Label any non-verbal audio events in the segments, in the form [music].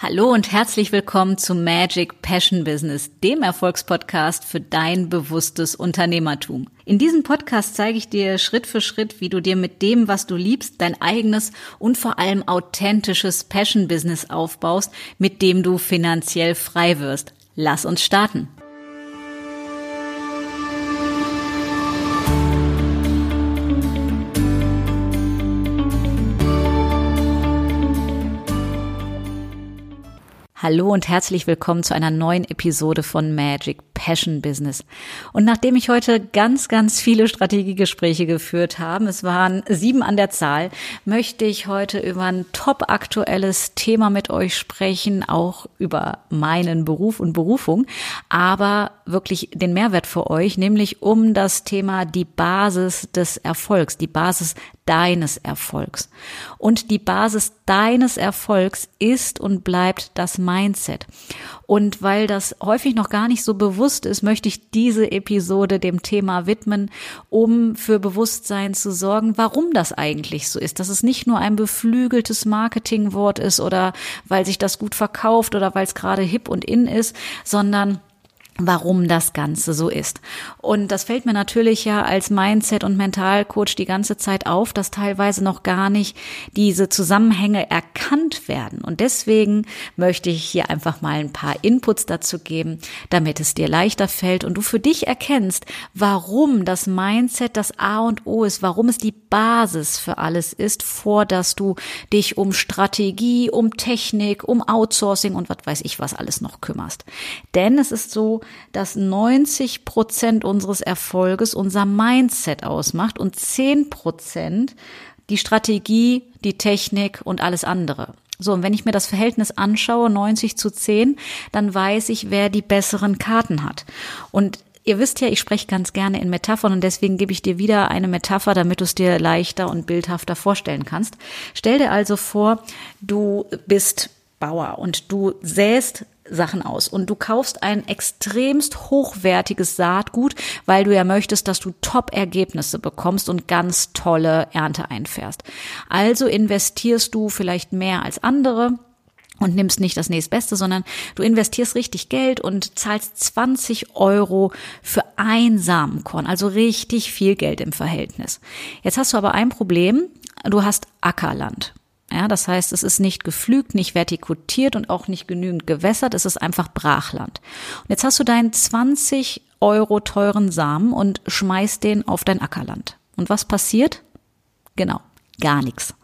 Hallo und herzlich willkommen zu Magic Passion Business, dem Erfolgspodcast für dein bewusstes Unternehmertum. In diesem Podcast zeige ich dir Schritt für Schritt, wie du dir mit dem, was du liebst, dein eigenes und vor allem authentisches Passion Business aufbaust, mit dem du finanziell frei wirst. Lass uns starten. Hallo und herzlich willkommen zu einer neuen Episode von Magic Passion Business. Und nachdem ich heute ganz, ganz viele Strategiegespräche geführt habe, es waren sieben an der Zahl, möchte ich heute über ein top aktuelles Thema mit euch sprechen, auch über meinen Beruf und Berufung, aber wirklich den Mehrwert für euch, nämlich um das Thema die Basis des Erfolgs, die Basis deines Erfolgs. Und die Basis deines Erfolgs ist und bleibt das Mindset. Und weil das häufig noch gar nicht so bewusst ist, möchte ich diese Episode dem Thema widmen, um für Bewusstsein zu sorgen, warum das eigentlich so ist. Dass es nicht nur ein beflügeltes Marketingwort ist oder weil sich das gut verkauft oder weil es gerade hip und in ist, sondern warum das Ganze so ist. Und das fällt mir natürlich ja als Mindset- und Mentalcoach die ganze Zeit auf, dass teilweise noch gar nicht diese Zusammenhänge erkannt werden. Und deswegen möchte ich hier einfach mal ein paar Inputs dazu geben, damit es dir leichter fällt und du für dich erkennst, warum das Mindset das A und O ist, warum es die Basis für alles ist, vor dass du dich um Strategie, um Technik, um Outsourcing und was weiß ich was alles noch kümmerst. Denn es ist so, dass 90 Prozent unseres Erfolges unser Mindset ausmacht und 10 Prozent die Strategie, die Technik und alles andere. So, und wenn ich mir das Verhältnis anschaue, 90 zu 10, dann weiß ich, wer die besseren Karten hat. Und ihr wisst ja, ich spreche ganz gerne in Metaphern und deswegen gebe ich dir wieder eine Metapher, damit du es dir leichter und bildhafter vorstellen kannst. Stell dir also vor, du bist Bauer und du säst Sachen aus und du kaufst ein extremst hochwertiges Saatgut, weil du ja möchtest, dass du Top-Ergebnisse bekommst und ganz tolle Ernte einfährst. Also investierst du vielleicht mehr als andere und nimmst nicht das nächstbeste, sondern du investierst richtig Geld und zahlst 20 Euro für ein Samenkorn, also richtig viel Geld im Verhältnis. Jetzt hast du aber ein Problem, du hast Ackerland. Ja, das heißt, es ist nicht geflügt, nicht vertikutiert und auch nicht genügend gewässert. Es ist einfach Brachland. Und jetzt hast du deinen 20 Euro teuren Samen und schmeißt den auf dein Ackerland. Und was passiert? Genau. Gar nichts.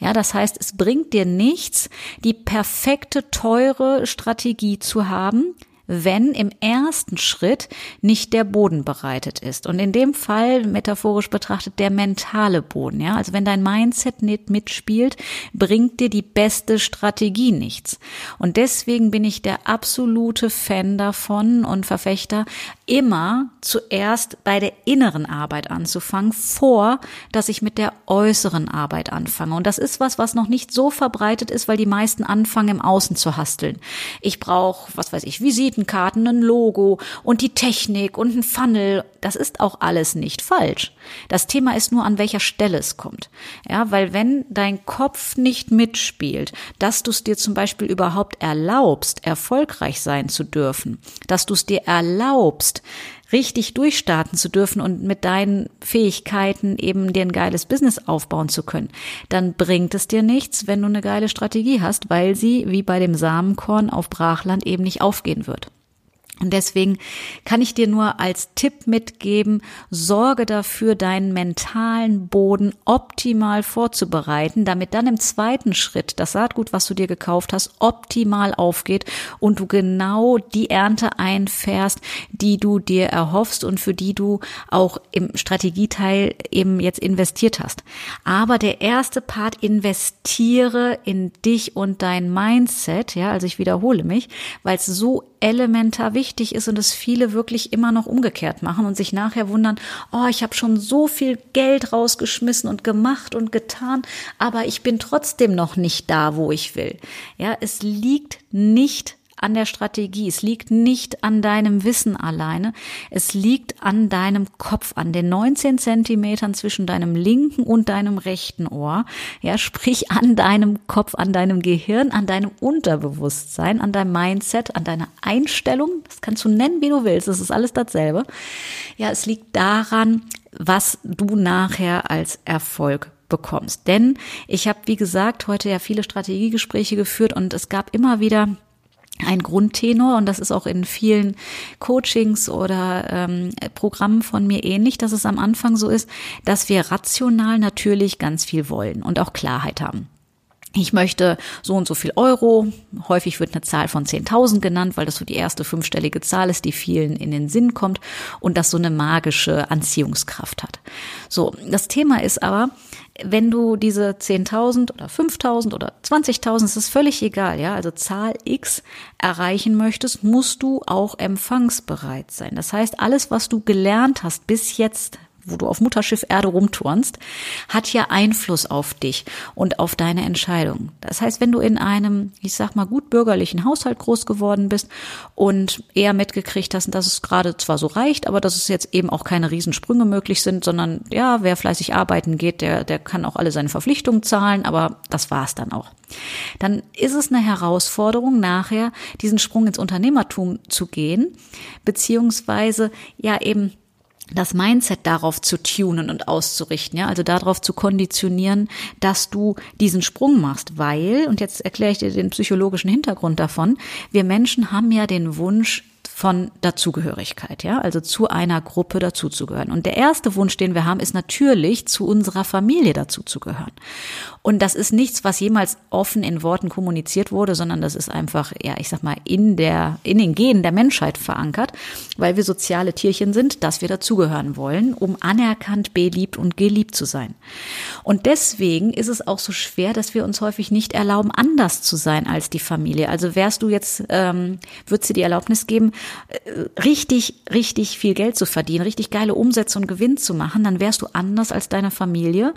Ja, das heißt, es bringt dir nichts, die perfekte, teure Strategie zu haben, wenn im ersten Schritt nicht der Boden bereitet ist. Und in dem Fall, metaphorisch betrachtet, der mentale Boden. Ja, also wenn dein Mindset nicht mitspielt, bringt dir die beste Strategie nichts. Und deswegen bin ich der absolute Fan davon und Verfechter, immer zuerst bei der inneren Arbeit anzufangen, vor, dass ich mit der äußeren Arbeit anfange. Und das ist was, was noch nicht so verbreitet ist, weil die meisten anfangen, im Außen zu hasteln. Ich brauche, was weiß ich, Visiten, Visitenkarten, ein Logo und die Technik und ein Funnel. Das ist auch alles nicht falsch. Das Thema ist nur, an welcher Stelle es kommt. Ja, weil wenn dein Kopf nicht mitspielt, dass du es dir zum Beispiel überhaupt erlaubst, erfolgreich sein zu dürfen, dass du es dir erlaubst, richtig durchstarten zu dürfen und mit deinen Fähigkeiten eben dir ein geiles Business aufbauen zu können, dann bringt es dir nichts, wenn du eine geile Strategie hast, weil sie wie bei dem Samenkorn auf Brachland eben nicht aufgehen wird. Und deswegen kann ich dir nur als Tipp mitgeben, sorge dafür, deinen mentalen Boden optimal vorzubereiten, damit dann im zweiten Schritt das Saatgut, was du dir gekauft hast, optimal aufgeht und du genau die Ernte einfährst, die du dir erhoffst und für die du auch im Strategieteil eben jetzt investiert hast. Aber der erste Part, investiere in dich und dein Mindset, ja, also ich wiederhole mich, weil es so elementar wichtig ist und es viele wirklich immer noch umgekehrt machen und sich nachher wundern, oh, ich habe schon so viel Geld rausgeschmissen und gemacht und getan, aber ich bin trotzdem noch nicht da, wo ich will. Ja, es liegt nicht an der Strategie, es liegt nicht an deinem Wissen alleine, es liegt an deinem Kopf, an den 19 Zentimetern zwischen deinem linken und deinem rechten Ohr, ja, sprich an deinem Kopf, an deinem Gehirn, an deinem Unterbewusstsein, an deinem Mindset, an deiner Einstellung, das kannst du nennen, wie du willst, das ist alles dasselbe. Ja, es liegt daran, was du nachher als Erfolg bekommst. Denn ich habe, wie gesagt, heute ja viele Strategiegespräche geführt und es gab immer wieder ein Grundtenor und das ist auch in vielen Coachings oder ähm, Programmen von mir ähnlich, dass es am Anfang so ist, dass wir rational natürlich ganz viel wollen und auch Klarheit haben ich möchte so und so viel Euro. Häufig wird eine Zahl von 10.000 genannt, weil das so die erste fünfstellige Zahl ist, die vielen in den Sinn kommt und das so eine magische Anziehungskraft hat. So, das Thema ist aber, wenn du diese 10.000 oder 5.000 oder 20.000, es ist völlig egal, ja, also Zahl X erreichen möchtest, musst du auch empfangsbereit sein. Das heißt, alles, was du gelernt hast bis jetzt, wo du auf Mutterschiff Erde rumturnst, hat ja Einfluss auf dich und auf deine Entscheidung. Das heißt, wenn du in einem, ich sag mal, gut bürgerlichen Haushalt groß geworden bist und eher mitgekriegt hast, dass es gerade zwar so reicht, aber dass es jetzt eben auch keine Riesensprünge möglich sind, sondern ja, wer fleißig arbeiten geht, der, der kann auch alle seine Verpflichtungen zahlen, aber das war's dann auch. Dann ist es eine Herausforderung, nachher diesen Sprung ins Unternehmertum zu gehen, beziehungsweise ja eben das Mindset darauf zu tunen und auszurichten, ja, also darauf zu konditionieren, dass du diesen Sprung machst, weil, und jetzt erkläre ich dir den psychologischen Hintergrund davon, wir Menschen haben ja den Wunsch, von Dazugehörigkeit, ja, also zu einer Gruppe dazuzugehören. Und der erste Wunsch, den wir haben, ist natürlich, zu unserer Familie dazuzugehören. Und das ist nichts, was jemals offen in Worten kommuniziert wurde, sondern das ist einfach, ja, ich sag mal, in der, in den Genen der Menschheit verankert, weil wir soziale Tierchen sind, dass wir dazugehören wollen, um anerkannt, beliebt und geliebt zu sein. Und deswegen ist es auch so schwer, dass wir uns häufig nicht erlauben, anders zu sein als die Familie. Also wärst du jetzt, ähm, würdest du die Erlaubnis geben, richtig, richtig viel Geld zu verdienen, richtig geile Umsätze und Gewinn zu machen, dann wärst du anders als deine Familie.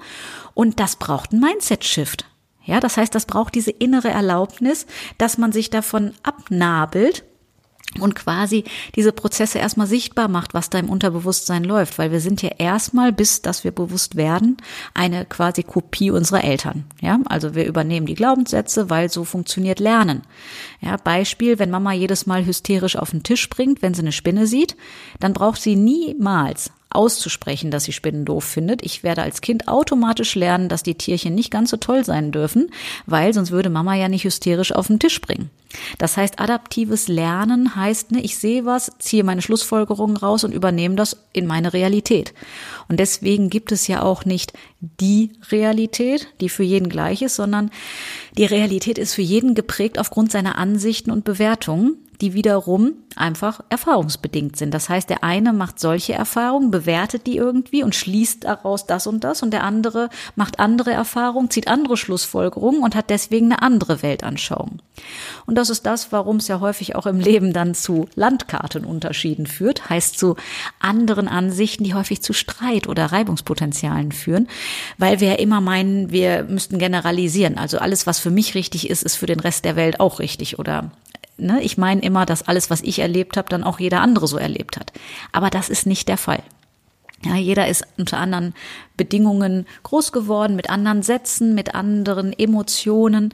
Und das braucht ein Mindset-Shift. Ja, das heißt, das braucht diese innere Erlaubnis, dass man sich davon abnabelt und quasi diese Prozesse erstmal sichtbar macht, was da im Unterbewusstsein läuft, weil wir sind ja erstmal, bis dass wir bewusst werden, eine quasi Kopie unserer Eltern. Ja, also wir übernehmen die Glaubenssätze, weil so funktioniert Lernen. Ja, Beispiel, wenn Mama jedes Mal hysterisch auf den Tisch springt, wenn sie eine Spinne sieht, dann braucht sie niemals auszusprechen, dass sie Spinnen doof findet. Ich werde als Kind automatisch lernen, dass die Tierchen nicht ganz so toll sein dürfen, weil sonst würde Mama ja nicht hysterisch auf den Tisch bringen. Das heißt, adaptives Lernen heißt, ne, ich sehe was, ziehe meine Schlussfolgerungen raus und übernehme das in meine Realität. Und deswegen gibt es ja auch nicht die Realität, die für jeden gleich ist, sondern die Realität ist für jeden geprägt aufgrund seiner Ansichten und Bewertungen die wiederum einfach erfahrungsbedingt sind. Das heißt, der eine macht solche Erfahrungen, bewertet die irgendwie und schließt daraus das und das und der andere macht andere Erfahrungen, zieht andere Schlussfolgerungen und hat deswegen eine andere Weltanschauung. Und das ist das, warum es ja häufig auch im Leben dann zu Landkartenunterschieden führt, heißt zu anderen Ansichten, die häufig zu Streit oder Reibungspotenzialen führen, weil wir ja immer meinen, wir müssten generalisieren. Also alles, was für mich richtig ist, ist für den Rest der Welt auch richtig oder ne, ich meine immer, dass alles, was ich erlebt habe, dann auch jeder andere so erlebt hat. Aber das ist nicht der Fall. Ja, jeder ist unter anderen Bedingungen groß geworden, mit anderen Sätzen, mit anderen Emotionen.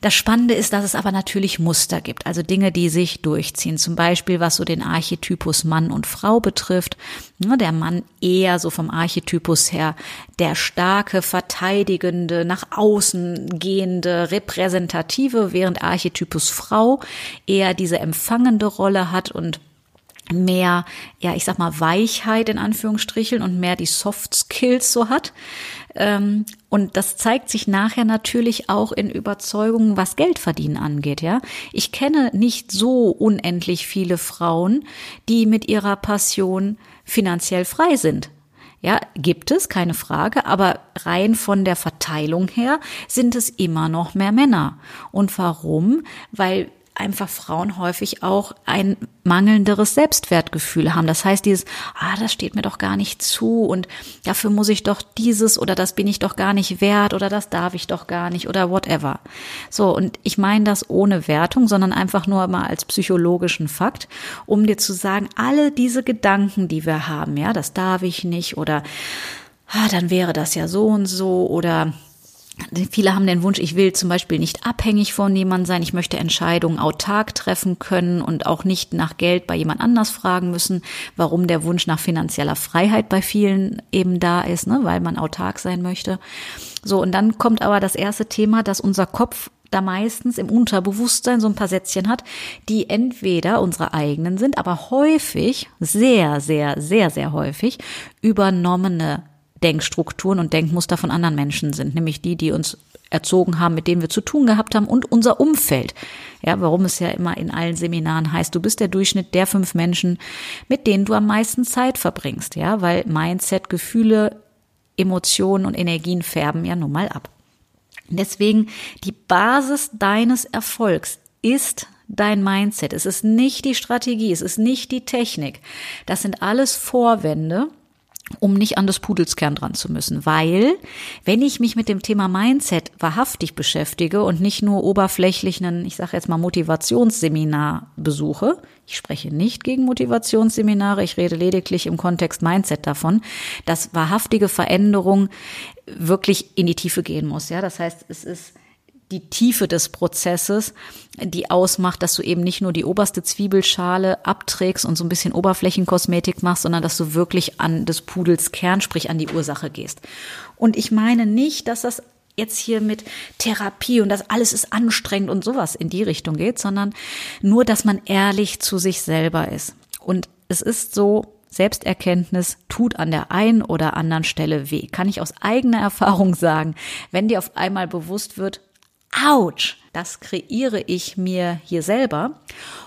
Das Spannende ist, dass es aber natürlich Muster gibt, also Dinge, die sich durchziehen. Zum Beispiel, was so den Archetypus Mann und Frau betrifft. Der Mann eher so vom Archetypus her der starke, verteidigende, nach außen gehende, repräsentative, während Archetypus Frau eher diese empfangende Rolle hat und mehr, ja, ich sag mal, Weichheit in Anführungsstrichen und mehr die Soft Skills so hat. Ähm, und das zeigt sich nachher natürlich auch in Überzeugungen, was Geldverdienen angeht, ja. Ich kenne nicht so unendlich viele Frauen, die mit ihrer Passion finanziell frei sind. Ja, gibt es, keine Frage, aber rein von der Verteilung her sind es immer noch mehr Männer. Und warum? Weil einfach Frauen häufig auch ein mangelnderes Selbstwertgefühl haben. Das heißt, dieses, ah, das steht mir doch gar nicht zu und dafür muss ich doch dieses oder das bin ich doch gar nicht wert oder das darf ich doch gar nicht oder whatever. So, und ich meine das ohne Wertung, sondern einfach nur mal als psychologischen Fakt, um dir zu sagen, alle diese Gedanken, die wir haben, ja, das darf ich nicht oder ah, dann wäre das ja so und so oder Viele haben den Wunsch, ich will zum Beispiel nicht abhängig von jemandem sein, ich möchte Entscheidungen autark treffen können und auch nicht nach Geld bei jemand anders fragen müssen, warum der Wunsch nach finanzieller Freiheit bei vielen eben da ist, ne, weil man autark sein möchte. So, und dann kommt aber das erste Thema, dass unser Kopf da meistens im Unterbewusstsein so ein paar Sätzchen hat, die entweder unsere eigenen sind, aber häufig, sehr, sehr, sehr, sehr häufig übernommene Denkstrukturen und Denkmuster von anderen Menschen sind, nämlich die, die uns erzogen haben, mit denen wir zu tun gehabt haben und unser Umfeld. Ja, warum es ja immer in allen Seminaren heißt, du bist der Durchschnitt der fünf Menschen, mit denen du am meisten Zeit verbringst. Ja, weil Mindset, Gefühle, Emotionen und Energien färben ja nun mal ab. Deswegen die Basis deines Erfolgs ist dein Mindset. Es ist nicht die Strategie, es ist nicht die Technik. Das sind alles Vorwände, um nicht an des Pudels Kern dran zu müssen. Weil, wenn ich mich mit dem Thema Mindset wahrhaftig beschäftige und nicht nur oberflächlich einen, ich sage jetzt mal, Motivationsseminar besuche, ich spreche nicht gegen Motivationsseminare, ich rede lediglich im Kontext Mindset davon, dass wahrhaftige Veränderung wirklich in die Tiefe gehen muss. Ja, das heißt, es ist die Tiefe des Prozesses, die ausmacht, dass du eben nicht nur die oberste Zwiebelschale abträgst und so ein bisschen Oberflächenkosmetik machst, sondern dass du wirklich an des Pudels Kern, sprich an die Ursache gehst. Und ich meine nicht, dass das jetzt hier mit Therapie und das alles ist anstrengend und sowas in die Richtung geht, sondern nur, dass man ehrlich zu sich selber ist. Und es ist so, Selbsterkenntnis tut an der einen oder anderen Stelle weh. Kann ich aus eigener [laughs] Erfahrung sagen, wenn dir auf einmal bewusst wird, ouch, das kreiere ich mir hier selber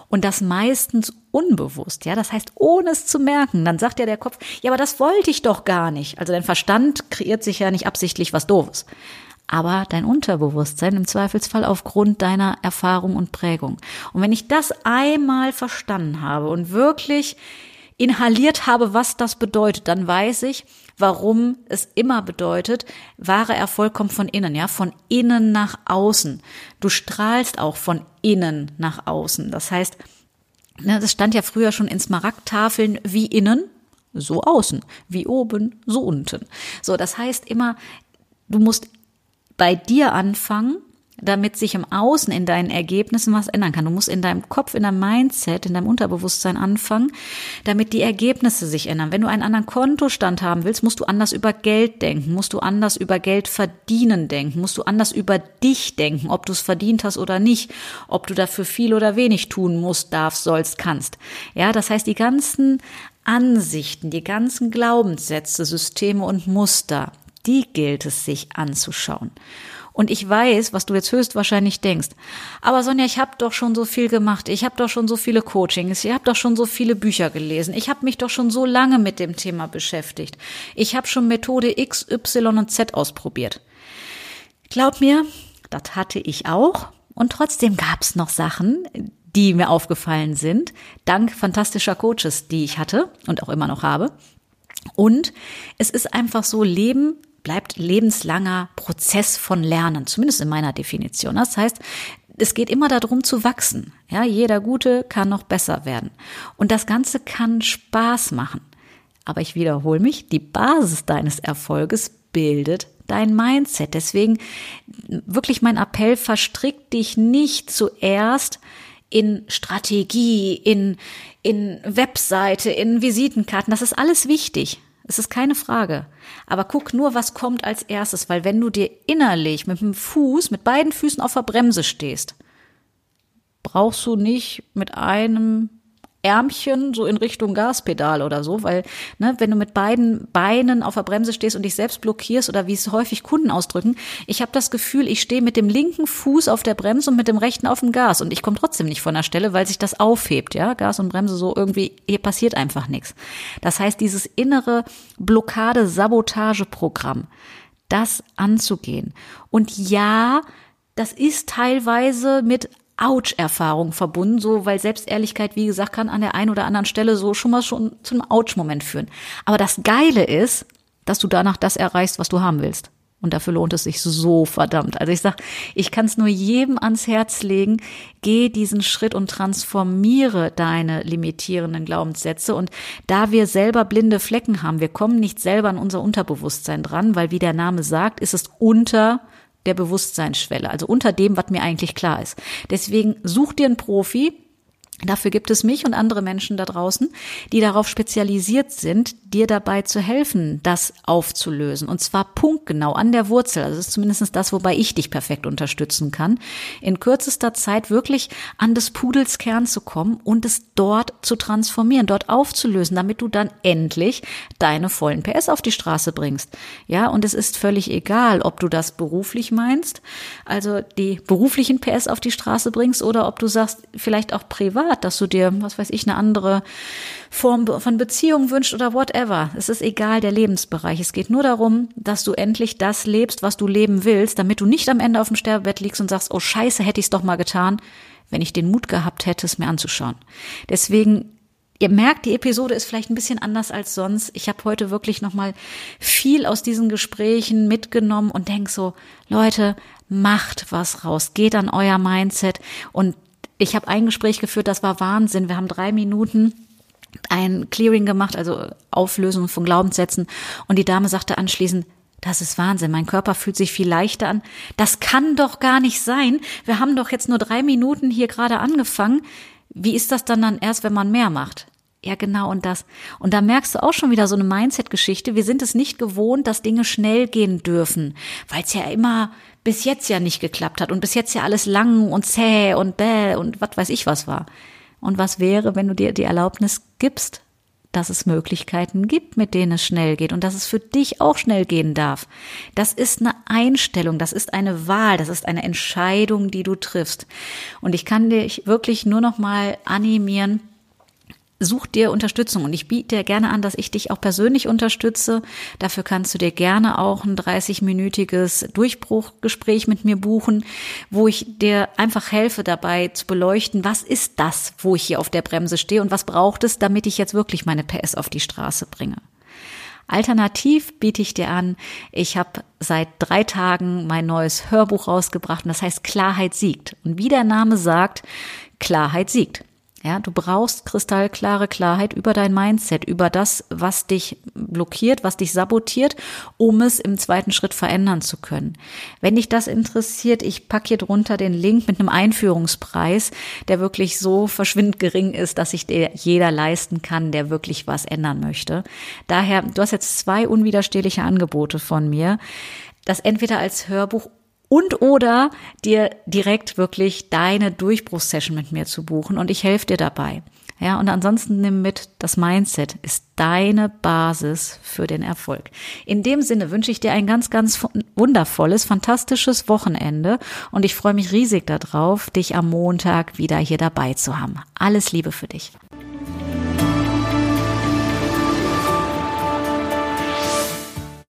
und das meistens unbewusst, ja, das heißt, ohne es zu merken, dann sagt ja der Kopf, ja, aber das wollte ich doch gar nicht. Also dein Verstand kreiert sich ja nicht absichtlich was doofes. Aber dein Unterbewusstsein im Zweifelsfall aufgrund deiner Erfahrung und Prägung. Und wenn ich das einmal verstanden habe und wirklich inhaliert habe, was das bedeutet, dann weiß ich, warum es immer bedeutet, wahre Erfolg kommt von innen, ja, von innen nach außen. Du strahlst auch von innen nach außen. Das heißt, ne, das stand ja früher schon in Smaragdtafeln wie innen, so außen, wie oben, so unten. So, das heißt immer, du musst bei dir anfangen damit sich im Außen in deinen Ergebnissen was ändern kann. Du musst in deinem Kopf, in deinem Mindset, in deinem Unterbewusstsein anfangen, damit die Ergebnisse sich ändern. Wenn du einen anderen Kontostand haben willst, musst du anders über Geld denken, musst du anders über Geld verdienen denken, musst du anders über dich denken, ob du es verdient hast oder nicht, ob du dafür viel oder wenig tun musst, darfst, sollst, kannst. Ja, das heißt, die ganzen Ansichten, die ganzen Glaubenssätze, Systeme und Muster, die gilt es sich anzuschauen. Und ich weiß, was du jetzt höchstwahrscheinlich denkst. Aber Sonja, ich habe doch schon so viel gemacht. Ich habe doch schon so viele Coachings. Ich habe doch schon so viele Bücher gelesen. Ich habe mich doch schon so lange mit dem Thema beschäftigt. Ich habe schon Methode X, Y und Z ausprobiert. Glaub mir, das hatte ich auch. Und trotzdem gab es noch Sachen, die mir aufgefallen sind, dank fantastischer Coaches, die ich hatte und auch immer noch habe. Und es ist einfach so, Leben bleibt lebenslanger Prozess von Lernen, zumindest in meiner Definition. Das heißt, es geht immer darum zu wachsen. Ja, jeder Gute kann noch besser werden. Und das Ganze kann Spaß machen. Aber ich wiederhole mich, die Basis deines Erfolges bildet dein Mindset. Deswegen wirklich mein Appell, verstrick dich nicht zuerst in Strategie, in, in Webseite, in Visitenkarten. Das ist alles wichtig. Es ist keine Frage. Aber guck nur, was kommt als erstes, weil wenn du dir innerlich mit dem Fuß, mit beiden Füßen auf der Bremse stehst, brauchst du nicht mit einem Ärmchen so in Richtung Gaspedal oder so, weil ne, wenn du mit beiden Beinen auf der Bremse stehst und dich selbst blockierst oder wie es häufig Kunden ausdrücken, ich habe das Gefühl, ich stehe mit dem linken Fuß auf der Bremse und mit dem rechten auf dem Gas und ich komme trotzdem nicht von der Stelle, weil sich das aufhebt, ja, Gas und Bremse so irgendwie hier passiert einfach nichts. Das heißt, dieses innere Blockade Sabotage Programm, das anzugehen und ja, das ist teilweise mit Ouch-Erfahrung verbunden, so weil Selbstehrlichkeit, wie gesagt, kann an der einen oder anderen Stelle so schon mal schon zu einem Ouch-Moment führen. Aber das Geile ist, dass du danach das erreichst, was du haben willst. Und dafür lohnt es sich so verdammt. Also ich sag, ich kann es nur jedem ans Herz legen, geh diesen Schritt und transformiere deine limitierenden Glaubenssätze. Und da wir selber blinde Flecken haben, wir kommen nicht selber an unser Unterbewusstsein dran, weil wie der Name sagt, ist es unter der Bewusstseinsschwelle, also unter dem, was mir eigentlich klar ist. Deswegen such dir einen Profi, Dafür gibt es mich und andere Menschen da draußen, die darauf spezialisiert sind, dir dabei zu helfen, das aufzulösen. Und zwar punktgenau an der Wurzel. Also das ist zumindest das, wobei ich dich perfekt unterstützen kann. In kürzester Zeit wirklich an des Pudels Kern zu kommen und es dort zu transformieren, dort aufzulösen, damit du dann endlich deine vollen PS auf die Straße bringst. Ja, und es ist völlig egal, ob du das beruflich meinst, also die beruflichen PS auf die Straße bringst oder ob du sagst, vielleicht auch privat privat, dass du dir, was weiß ich, eine andere Form von Beziehung wünscht oder whatever. Es ist egal, der Lebensbereich. Es geht nur darum, dass du endlich das lebst, was du leben willst, damit du nicht am Ende auf dem Sterbebett liegst und sagst, oh Scheiße, hätte ich es doch mal getan, wenn ich den Mut gehabt hätte, es mir anzuschauen. Deswegen Ihr merkt, die Episode ist vielleicht ein bisschen anders als sonst. Ich habe heute wirklich noch mal viel aus diesen Gesprächen mitgenommen und denk so, Leute, macht was raus, geht an euer Mindset und ich habe ein Gespräch geführt, das war Wahnsinn. Wir haben drei Minuten ein Clearing gemacht, also Auflösung von Glaubenssätzen. Und die Dame sagte anschließend, das ist Wahnsinn, mein Körper fühlt sich viel leichter an. Das kann doch gar nicht sein. Wir haben doch jetzt nur drei Minuten hier gerade angefangen. Wie ist das dann dann erst, wenn man mehr macht? Ja, genau und das. Und da merkst du auch schon wieder so eine Mindset-Geschichte. Wir sind es nicht gewohnt, dass Dinge schnell gehen dürfen, weil es ja immer bis jetzt ja nicht geklappt hat und bis jetzt ja alles lang und zäh und bäh und was weiß ich was war. Und was wäre, wenn du dir die Erlaubnis gibst, dass es Möglichkeiten gibt, mit denen es schnell geht und dass es für dich auch schnell gehen darf. Das ist eine Einstellung, das ist eine Wahl, das ist eine Entscheidung, die du triffst. Und ich kann dich wirklich nur noch mal animieren, such dir Unterstützung und ich biete dir gerne an, dass ich dich auch persönlich unterstütze. Dafür kannst du dir gerne auch ein 30-minütiges Durchbruchgespräch mit mir buchen, wo ich dir einfach helfe dabei zu beleuchten, was ist das, wo ich hier auf der Bremse stehe und was braucht es, damit ich jetzt wirklich meine PS auf die Straße bringe. Alternativ biete ich dir an, ich habe seit drei Tagen mein neues Hörbuch rausgebracht und das heißt Klarheit siegt. Und wie der Name sagt, Klarheit siegt. Ja, du brauchst kristallklare Klarheit über dein Mindset, über das, was dich blockiert, was dich sabotiert, um es im zweiten Schritt verändern zu können. Wenn dich das interessiert, ich packe hier drunter den Link mit einem Einführungspreis, der wirklich so verschwindend gering ist, dass sich der jeder leisten kann, der wirklich was ändern möchte. Daher, du hast jetzt zwei unwiderstehliche Angebote von mir das entweder als Hörbuch und oder dir direkt wirklich deine Durchbruchssession mit mir zu buchen und ich helfe dir dabei. Ja, und ansonsten nimm mit, das Mindset ist deine Basis für den Erfolg. In dem Sinne wünsche ich dir ein ganz, ganz wundervolles, fantastisches Wochenende und ich freue mich riesig darauf, dich am Montag wieder hier dabei zu haben. Alles Liebe für dich.